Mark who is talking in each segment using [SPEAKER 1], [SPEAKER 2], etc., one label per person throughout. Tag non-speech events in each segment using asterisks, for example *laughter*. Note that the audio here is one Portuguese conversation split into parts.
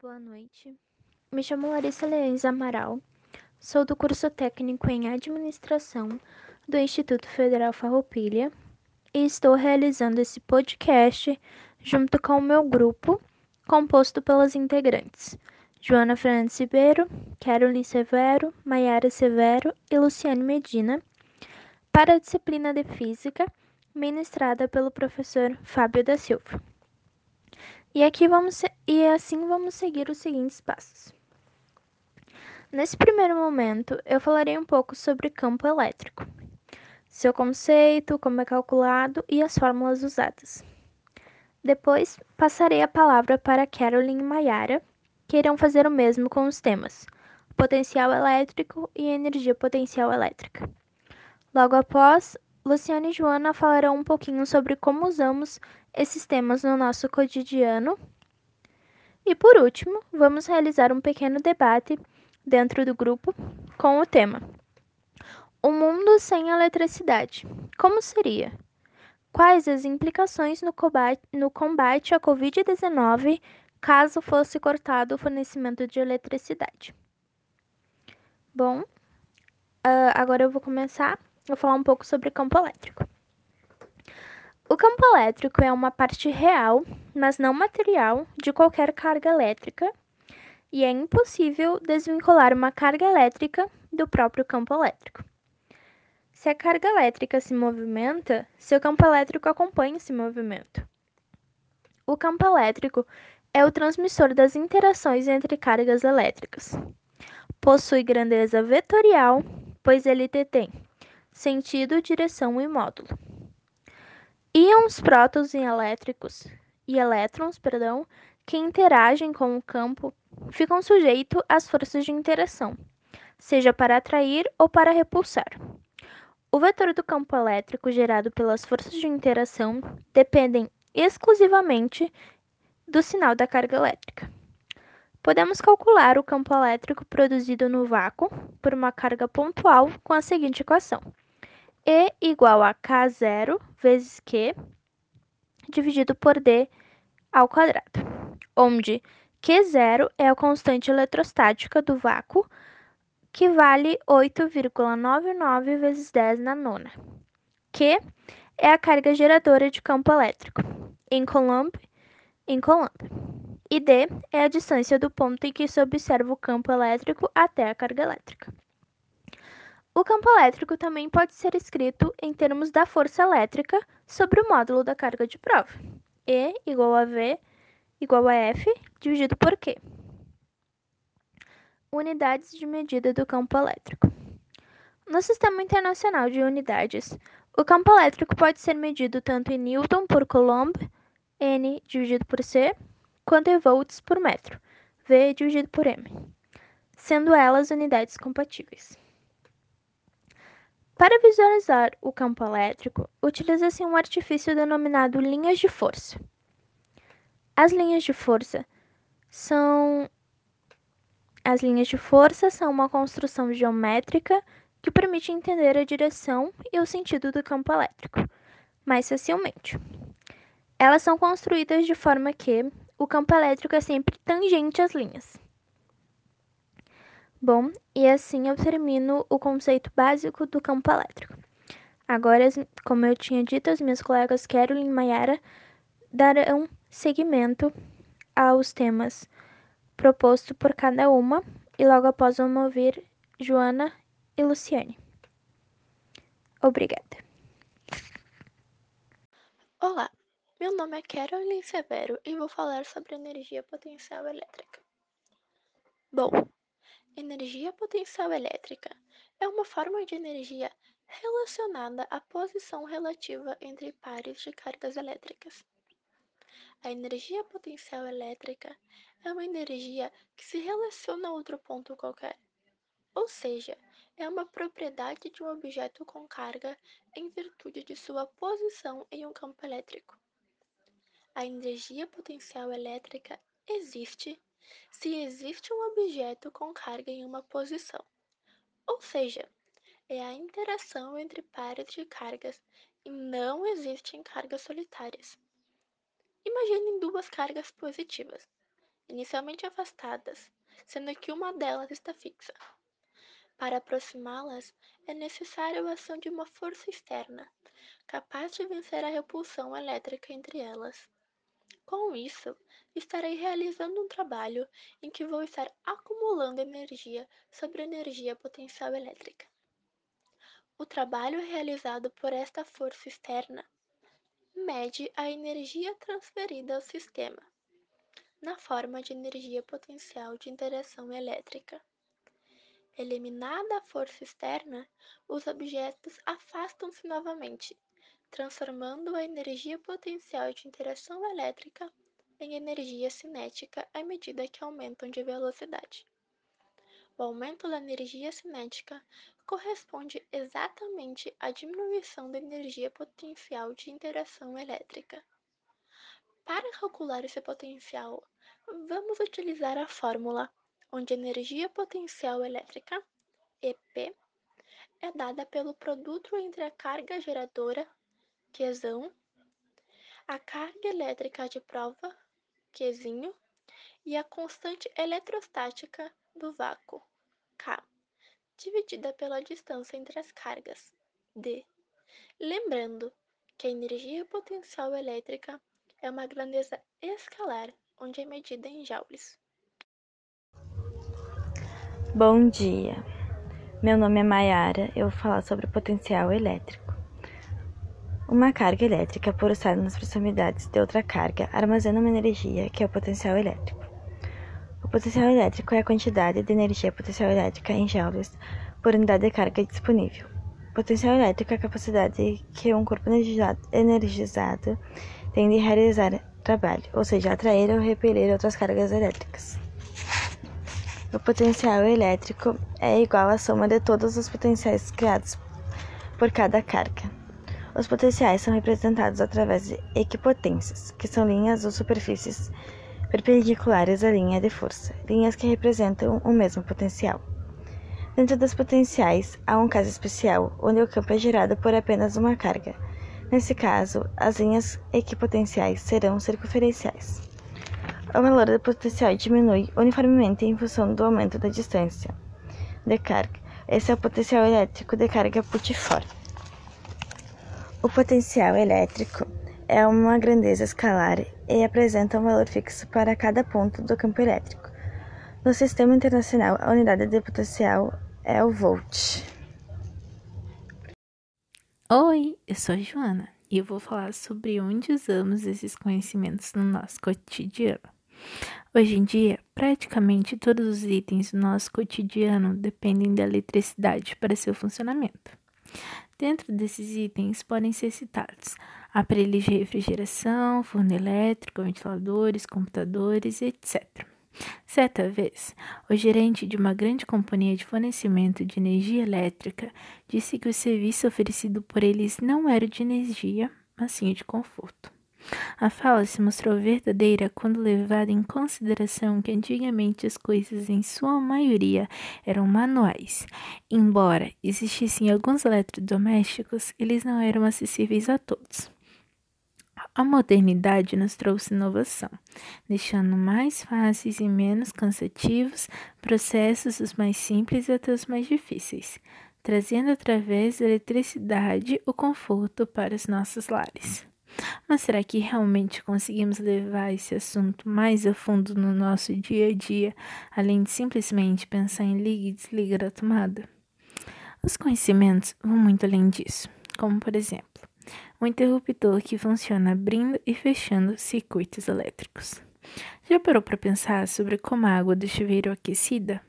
[SPEAKER 1] boa noite. Me chamo Larissa Leões Amaral, sou do curso técnico em administração do Instituto Federal Farroupilha e estou realizando esse podcast junto com o meu grupo, composto pelas integrantes Joana Fernandes Ribeiro, Caroline Severo, Maiara Severo e Luciane Medina, para a disciplina de Física, ministrada pelo professor Fábio da Silva. E aqui vamos e assim vamos seguir os seguintes passos. Nesse primeiro momento, eu falarei um pouco sobre campo elétrico, seu conceito, como é calculado e as fórmulas usadas. Depois, passarei a palavra para Caroline e Mayara, que irão fazer o mesmo com os temas potencial elétrico e energia potencial elétrica. Logo após, Luciana e Joana falarão um pouquinho sobre como usamos esses temas no nosso cotidiano. E por último, vamos realizar um pequeno debate dentro do grupo com o tema: O mundo sem eletricidade. Como seria? Quais as implicações no combate, no combate à Covid-19 caso fosse cortado o fornecimento de eletricidade? Bom, uh, agora eu vou começar vou falar um pouco sobre campo elétrico. O campo elétrico é uma parte real, mas não material, de qualquer carga elétrica, e é impossível desvincular uma carga elétrica do próprio campo elétrico. Se a carga elétrica se movimenta, seu campo elétrico acompanha esse movimento. O campo elétrico é o transmissor das interações entre cargas elétricas. Possui grandeza vetorial, pois ele detém sentido, direção e módulo. Íons prótons e elétricos e elétrons, perdão, que interagem com o campo ficam sujeitos às forças de interação, seja para atrair ou para repulsar. O vetor do campo elétrico gerado pelas forças de interação dependem exclusivamente do sinal da carga elétrica. Podemos calcular o campo elétrico produzido no vácuo por uma carga pontual com a seguinte equação: E igual a K0 vezes Q dividido por D ao quadrado, onde Q0 é a constante eletrostática do vácuo, que vale 8,99 vezes 10 na nona. Q é a carga geradora de campo elétrico, em Coulomb, em Coulomb e d é a distância do ponto em que se observa o campo elétrico até a carga elétrica. O campo elétrico também pode ser escrito em termos da força elétrica sobre o módulo da carga de prova. E igual a V igual a F dividido por Q. Unidades de medida do campo elétrico. No Sistema Internacional de Unidades, o campo elétrico pode ser medido tanto em Newton por Coulomb, N dividido por C, quanto em volts por metro, V dividido por M, sendo elas unidades compatíveis. Para visualizar o campo elétrico, utiliza-se um artifício denominado linhas de força. As linhas de força são as linhas de força são uma construção geométrica que permite entender a direção e o sentido do campo elétrico mais facilmente. Elas são construídas de forma que o campo elétrico é sempre tangente às linhas. Bom, e assim eu termino o conceito básico do campo elétrico. Agora, como eu tinha dito, as minhas colegas Carolyn e Mayara darão seguimento aos temas propostos por cada uma e logo após vamos ouvir Joana e Luciane. Obrigada.
[SPEAKER 2] Olá, meu nome é Carolyn Severo e vou falar sobre energia potencial elétrica. Bom, energia potencial elétrica é uma forma de energia relacionada à posição relativa entre pares de cargas elétricas. A energia potencial elétrica é uma energia que se relaciona a outro ponto qualquer, ou seja, é uma propriedade de um objeto com carga em virtude de sua posição em um campo elétrico. A energia potencial elétrica existe se existe um objeto com carga em uma posição, ou seja, é a interação entre pares de cargas e não existem cargas solitárias. Imaginem duas cargas positivas inicialmente afastadas, sendo que uma delas está fixa. Para aproximá-las, é necessária a ação de uma força externa, capaz de vencer a repulsão elétrica entre elas. Com isso, estarei realizando um trabalho em que vou estar acumulando energia sobre energia potencial elétrica. O trabalho realizado por esta força externa mede a energia transferida ao sistema, na forma de energia potencial de interação elétrica. Eliminada a força externa, os objetos afastam-se novamente, transformando a energia potencial de interação elétrica em energia cinética à medida que aumentam de velocidade. O aumento da energia cinética corresponde exatamente à diminuição da energia potencial de interação elétrica. Para calcular esse potencial, vamos utilizar a fórmula onde a energia potencial elétrica, EP, é dada pelo produto entre a carga geradora, Qzão, a carga elétrica de prova, Qzinho, e a constante eletrostática do vácuo, K, dividida pela distância entre as cargas, D. Lembrando que a energia potencial elétrica é uma grandeza escalar, onde é medida em joules.
[SPEAKER 3] Bom dia, meu nome é Mayara. Eu vou falar sobre o potencial elétrico. Uma carga elétrica, por estar nas proximidades de outra carga, armazena uma energia que é o potencial elétrico. O potencial elétrico é a quantidade de energia potencial elétrica em joules por unidade de carga disponível. Potencial elétrico é a capacidade que um corpo energizado tem de realizar trabalho, ou seja, atrair ou repelir outras cargas elétricas. O potencial elétrico é igual à soma de todos os potenciais criados por cada carga. Os potenciais são representados através de equipotências, que são linhas ou superfícies perpendiculares à linha de força, linhas que representam o mesmo potencial. Dentro das potenciais, há um caso especial, onde o campo é gerado por apenas uma carga. Nesse caso, as linhas equipotenciais serão circunferenciais. O valor do potencial diminui uniformemente em função do aumento da distância de carga. Esse é o potencial elétrico de carga putiforme. O potencial elétrico é uma grandeza escalar e apresenta um valor fixo para cada ponto do campo elétrico. No sistema internacional, a unidade de potencial é o volt.
[SPEAKER 4] Oi, eu sou a Joana e eu vou falar sobre onde usamos esses conhecimentos no nosso cotidiano. Hoje em dia, praticamente todos os itens do nosso cotidiano dependem da eletricidade para seu funcionamento. Dentro desses itens podem ser citados aparelhos de refrigeração, forno elétrico, ventiladores, computadores, etc. Certa vez, o gerente de uma grande companhia de fornecimento de energia elétrica disse que o serviço oferecido por eles não era de energia, mas sim de conforto. A fala se mostrou verdadeira quando levada em consideração que antigamente as coisas, em sua maioria, eram manuais. Embora existissem alguns eletrodomésticos, eles não eram acessíveis a todos. A modernidade nos trouxe inovação, deixando mais fáceis e menos cansativos processos os mais simples até os mais difíceis, trazendo através da eletricidade o conforto para os nossos lares. Mas será que realmente conseguimos levar esse assunto mais a fundo no nosso dia a dia, além de simplesmente pensar em liga e desliga da tomada? Os conhecimentos vão muito além disso, como por exemplo, um interruptor que funciona abrindo e fechando circuitos elétricos. Já parou para pensar sobre como a água do chuveiro é aquecida?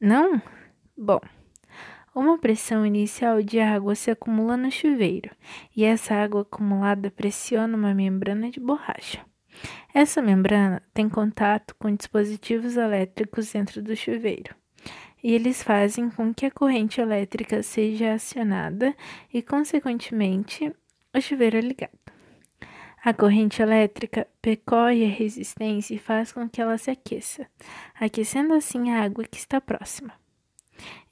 [SPEAKER 4] Não? Bom, uma pressão inicial de água se acumula no chuveiro e essa água acumulada pressiona uma membrana de borracha. Essa membrana tem contato com dispositivos elétricos dentro do chuveiro e eles fazem com que a corrente elétrica seja acionada e, consequentemente, o chuveiro é ligado. A corrente elétrica percorre a resistência e faz com que ela se aqueça, aquecendo assim a água que está próxima.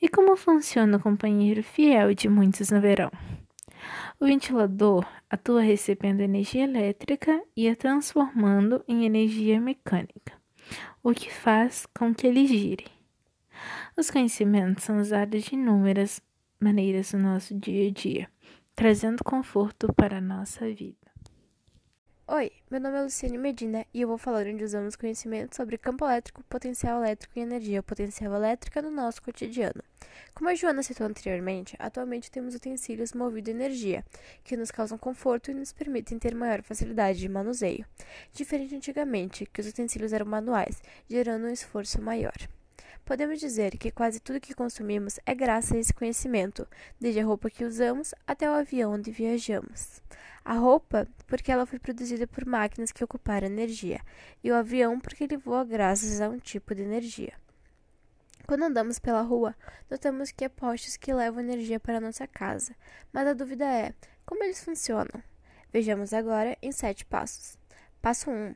[SPEAKER 4] E como funciona o companheiro fiel de muitos no verão? O ventilador atua recebendo energia elétrica e a transformando em energia mecânica. o que faz com que ele gire. Os conhecimentos são usados de inúmeras maneiras no nosso dia a dia, trazendo conforto para a nossa vida.
[SPEAKER 5] Oi, meu nome é Luciane Medina e eu vou falar onde usamos conhecimento sobre campo elétrico, potencial elétrico e energia potencial elétrica no nosso cotidiano. Como a Joana citou anteriormente, atualmente temos utensílios movidos a energia, que nos causam conforto e nos permitem ter maior facilidade de manuseio, diferente antigamente, que os utensílios eram manuais, gerando um esforço maior. Podemos dizer que quase tudo que consumimos é graças a esse conhecimento, desde a roupa que usamos até o avião onde viajamos. A roupa, porque ela foi produzida por máquinas que ocuparam energia, e o avião, porque ele voa graças a um tipo de energia. Quando andamos pela rua, notamos que há postes que levam energia para nossa casa, mas a dúvida é: como eles funcionam? Vejamos agora em sete passos. Passo 1.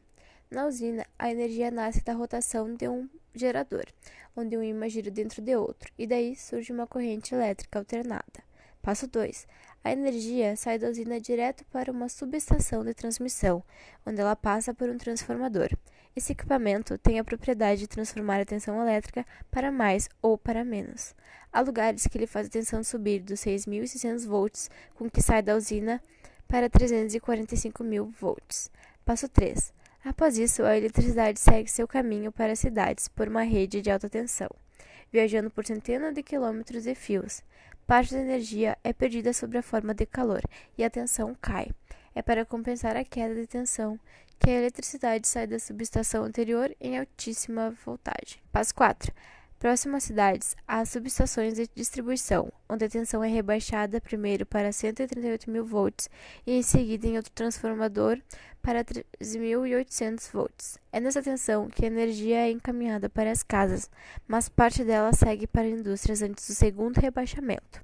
[SPEAKER 5] Na usina, a energia nasce da rotação de um gerador, onde um ímã gira dentro de outro, e daí surge uma corrente elétrica alternada. Passo 2. A energia sai da usina direto para uma subestação de transmissão, onde ela passa por um transformador. Esse equipamento tem a propriedade de transformar a tensão elétrica para mais ou para menos. Há lugares que ele faz a tensão subir dos 6.600 volts com que sai da usina para 345.000 volts. Passo 3. Após isso, a eletricidade segue seu caminho para as cidades por uma rede de alta tensão, viajando por centenas de quilômetros de fios. Parte da energia é perdida sob a forma de calor e a tensão cai. É para compensar a queda de tensão que a eletricidade sai da subestação anterior em altíssima voltagem. Passo 4. Próximo às cidades, há subestações de distribuição, onde a tensão é rebaixada primeiro para 138 mil volts e em seguida em outro transformador para 3.800 volts. É nessa tensão que a energia é encaminhada para as casas, mas parte dela segue para indústrias antes do segundo rebaixamento.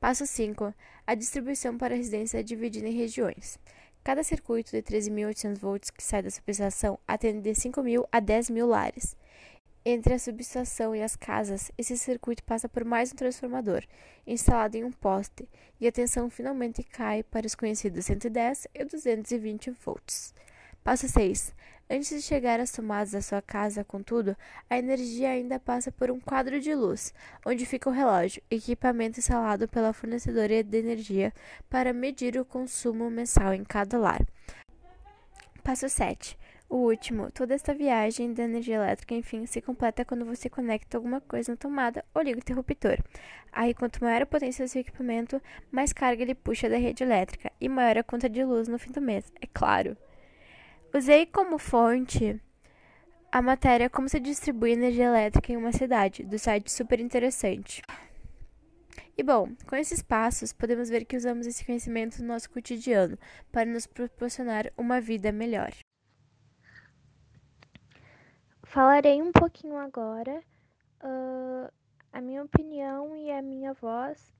[SPEAKER 5] Passo 5. A distribuição para a residência é dividida em regiões. Cada circuito de 13.800 volts que sai da subestação atende de 5.000 a 10.000 lares. Entre a subestação e as casas, esse circuito passa por mais um transformador, instalado em um poste, e a tensão finalmente cai para os conhecidos 110 e 220 volts. Passo 6. Antes de chegar às tomadas da sua casa, contudo, a energia ainda passa por um quadro de luz, onde fica o relógio, equipamento instalado pela fornecedora de energia para medir o consumo mensal em cada lar. Passo 7. O último, toda esta viagem da energia elétrica, enfim, se completa quando você conecta alguma coisa na tomada ou liga o interruptor. Aí, quanto maior a potência do seu equipamento, mais carga ele puxa da rede elétrica e maior a conta de luz no fim do mês, é claro. Usei como fonte a matéria Como se distribui energia elétrica em uma cidade, do site Super Interessante. E bom, com esses passos, podemos ver que usamos esse conhecimento no nosso cotidiano para nos proporcionar uma vida melhor.
[SPEAKER 1] Falarei um pouquinho agora uh, a minha opinião e a minha voz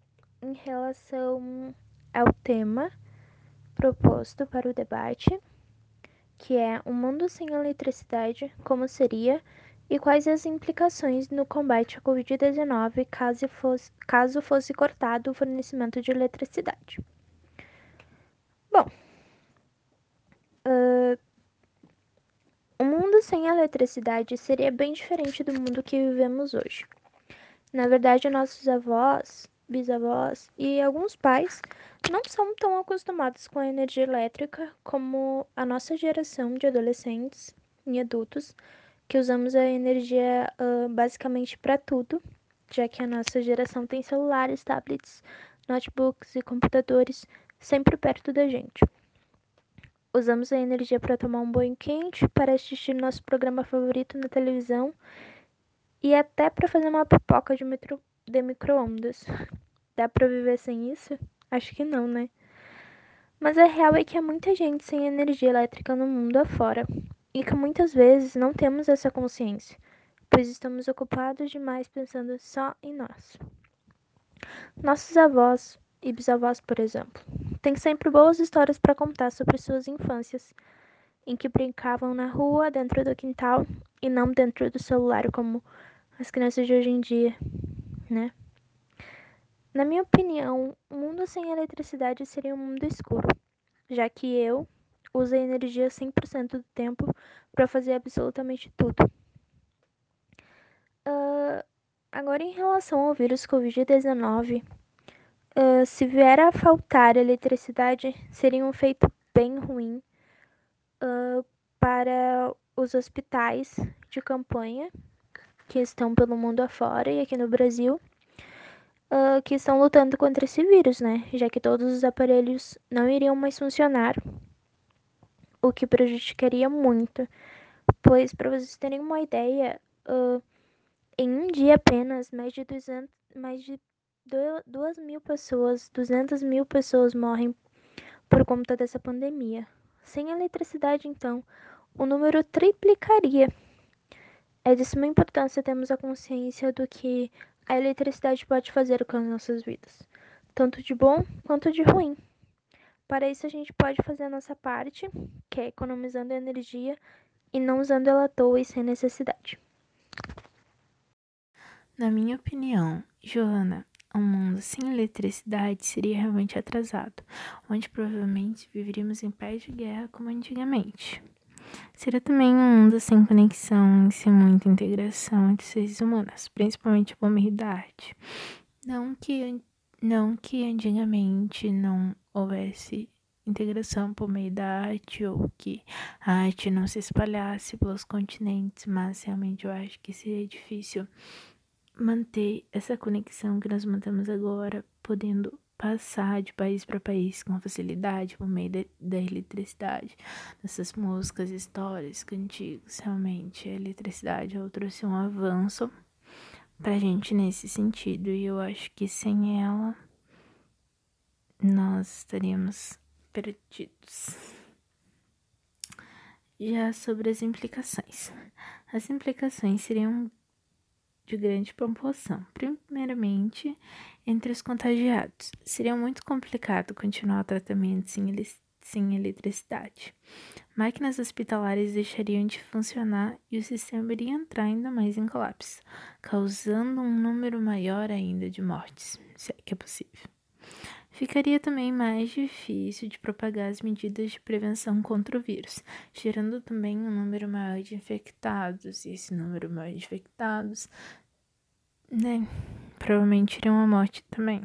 [SPEAKER 1] em relação ao tema proposto para o debate, que é o um mundo sem eletricidade, como seria e quais as implicações no combate à Covid-19 caso fosse, caso fosse cortado o fornecimento de eletricidade. Bom, uh, mundo sem eletricidade seria bem diferente do mundo que vivemos hoje. Na verdade, nossos avós, bisavós e alguns pais não são tão acostumados com a energia elétrica como a nossa geração de adolescentes e adultos, que usamos a energia uh, basicamente para tudo, já que a nossa geração tem celulares, tablets, notebooks e computadores sempre perto da gente. Usamos a energia para tomar um banho quente, para assistir nosso programa favorito na televisão e até para fazer uma pipoca de, micro, de micro-ondas. *laughs* Dá para viver sem isso? Acho que não, né? Mas a real é que há muita gente sem energia elétrica no mundo afora e que muitas vezes não temos essa consciência, pois estamos ocupados demais pensando só em nós. Nossos avós e bisavós, por exemplo, têm sempre boas histórias para contar sobre suas infâncias, em que brincavam na rua, dentro do quintal e não dentro do celular como as crianças de hoje em dia, né? Na minha opinião, um mundo sem eletricidade seria um mundo escuro, já que eu, usa energia 100% do tempo para fazer absolutamente tudo. Uh, agora, em relação ao vírus Covid-19, uh, se vier a faltar eletricidade, seria um feito bem ruim uh, para os hospitais de campanha que estão pelo mundo afora e aqui no Brasil, uh, que estão lutando contra esse vírus, né? Já que todos os aparelhos não iriam mais funcionar, o que prejudicaria muito. Pois, para vocês terem uma ideia, em um dia apenas, mais de 200, mais de 2 mil pessoas, 200 mil pessoas morrem por conta dessa pandemia. Sem eletricidade, então, o número triplicaria. É de suma importância termos a consciência do que a eletricidade pode fazer com as nossas vidas, tanto de bom quanto de ruim. Para isso, a gente pode fazer a nossa parte, que é economizando energia e não usando ela à toa e sem necessidade.
[SPEAKER 4] Na minha opinião, Joana, um mundo sem eletricidade seria realmente atrasado, onde provavelmente viveríamos em paz de guerra como antigamente. Seria também um mundo sem conexão e sem muita integração entre seres humanos, principalmente por meio da arte. Não que, não que antigamente não houvesse integração por meio da arte ou que a arte não se espalhasse pelos continentes, mas realmente eu acho que seria difícil manter essa conexão que nós mantemos agora, podendo passar de país para país com facilidade por meio de, da eletricidade, dessas músicas, histórias, cantigos. Realmente, a eletricidade trouxe um avanço pra gente nesse sentido, e eu acho que sem ela nós estaríamos perdidos. Já sobre as implicações. As implicações seriam de grande proporção. Primeiramente, entre os contagiados, seria muito complicado continuar o tratamento sem, sem eletricidade. Máquinas hospitalares deixariam de funcionar e o sistema iria entrar ainda mais em colapso, causando um número maior ainda de mortes, se é que é possível. Ficaria também mais difícil de propagar as medidas de prevenção contra o vírus, gerando também um número maior de infectados, e esse número maior de infectados, né, provavelmente iriam a morte também.